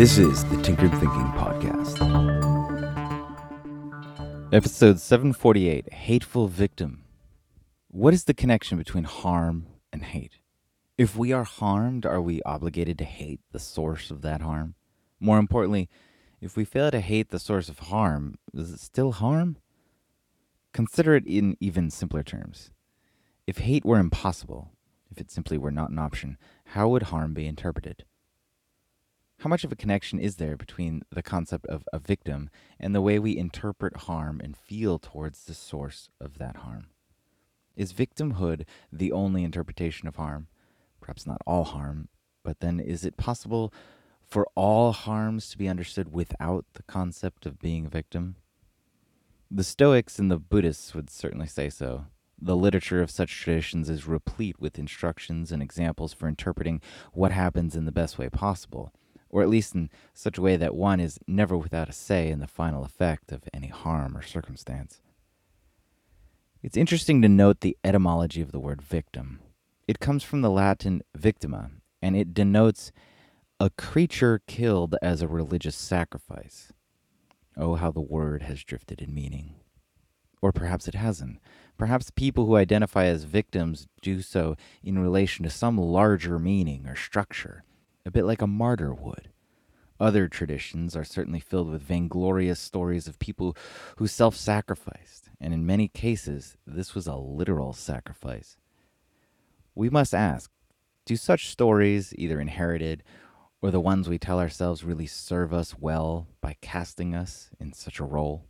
This is the Tinkered Thinking Podcast. Episode 748 Hateful Victim. What is the connection between harm and hate? If we are harmed, are we obligated to hate the source of that harm? More importantly, if we fail to hate the source of harm, is it still harm? Consider it in even simpler terms. If hate were impossible, if it simply were not an option, how would harm be interpreted? How much of a connection is there between the concept of a victim and the way we interpret harm and feel towards the source of that harm? Is victimhood the only interpretation of harm? Perhaps not all harm, but then is it possible for all harms to be understood without the concept of being a victim? The Stoics and the Buddhists would certainly say so. The literature of such traditions is replete with instructions and examples for interpreting what happens in the best way possible or at least in such a way that one is never without a say in the final effect of any harm or circumstance. It's interesting to note the etymology of the word victim. It comes from the Latin victima, and it denotes a creature killed as a religious sacrifice. Oh, how the word has drifted in meaning. Or perhaps it hasn't. Perhaps people who identify as victims do so in relation to some larger meaning or structure a bit like a martyr would. Other traditions are certainly filled with vainglorious stories of people who self sacrificed, and in many cases, this was a literal sacrifice. We must ask do such stories, either inherited or the ones we tell ourselves, really serve us well by casting us in such a role?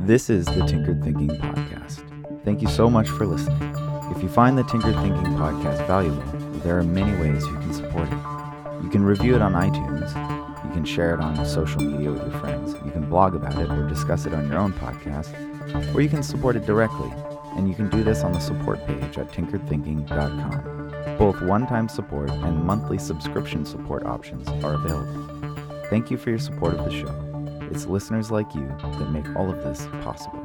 This is the Tinkered Thinking Podcast. Thank you so much for listening. If you find the Tinkered Thinking podcast valuable, there are many ways you can support it. You can review it on iTunes, you can share it on social media with your friends, you can blog about it or discuss it on your own podcast, or you can support it directly, and you can do this on the support page at tinkeredthinking.com. Both one time support and monthly subscription support options are available. Thank you for your support of the show. It's listeners like you that make all of this possible.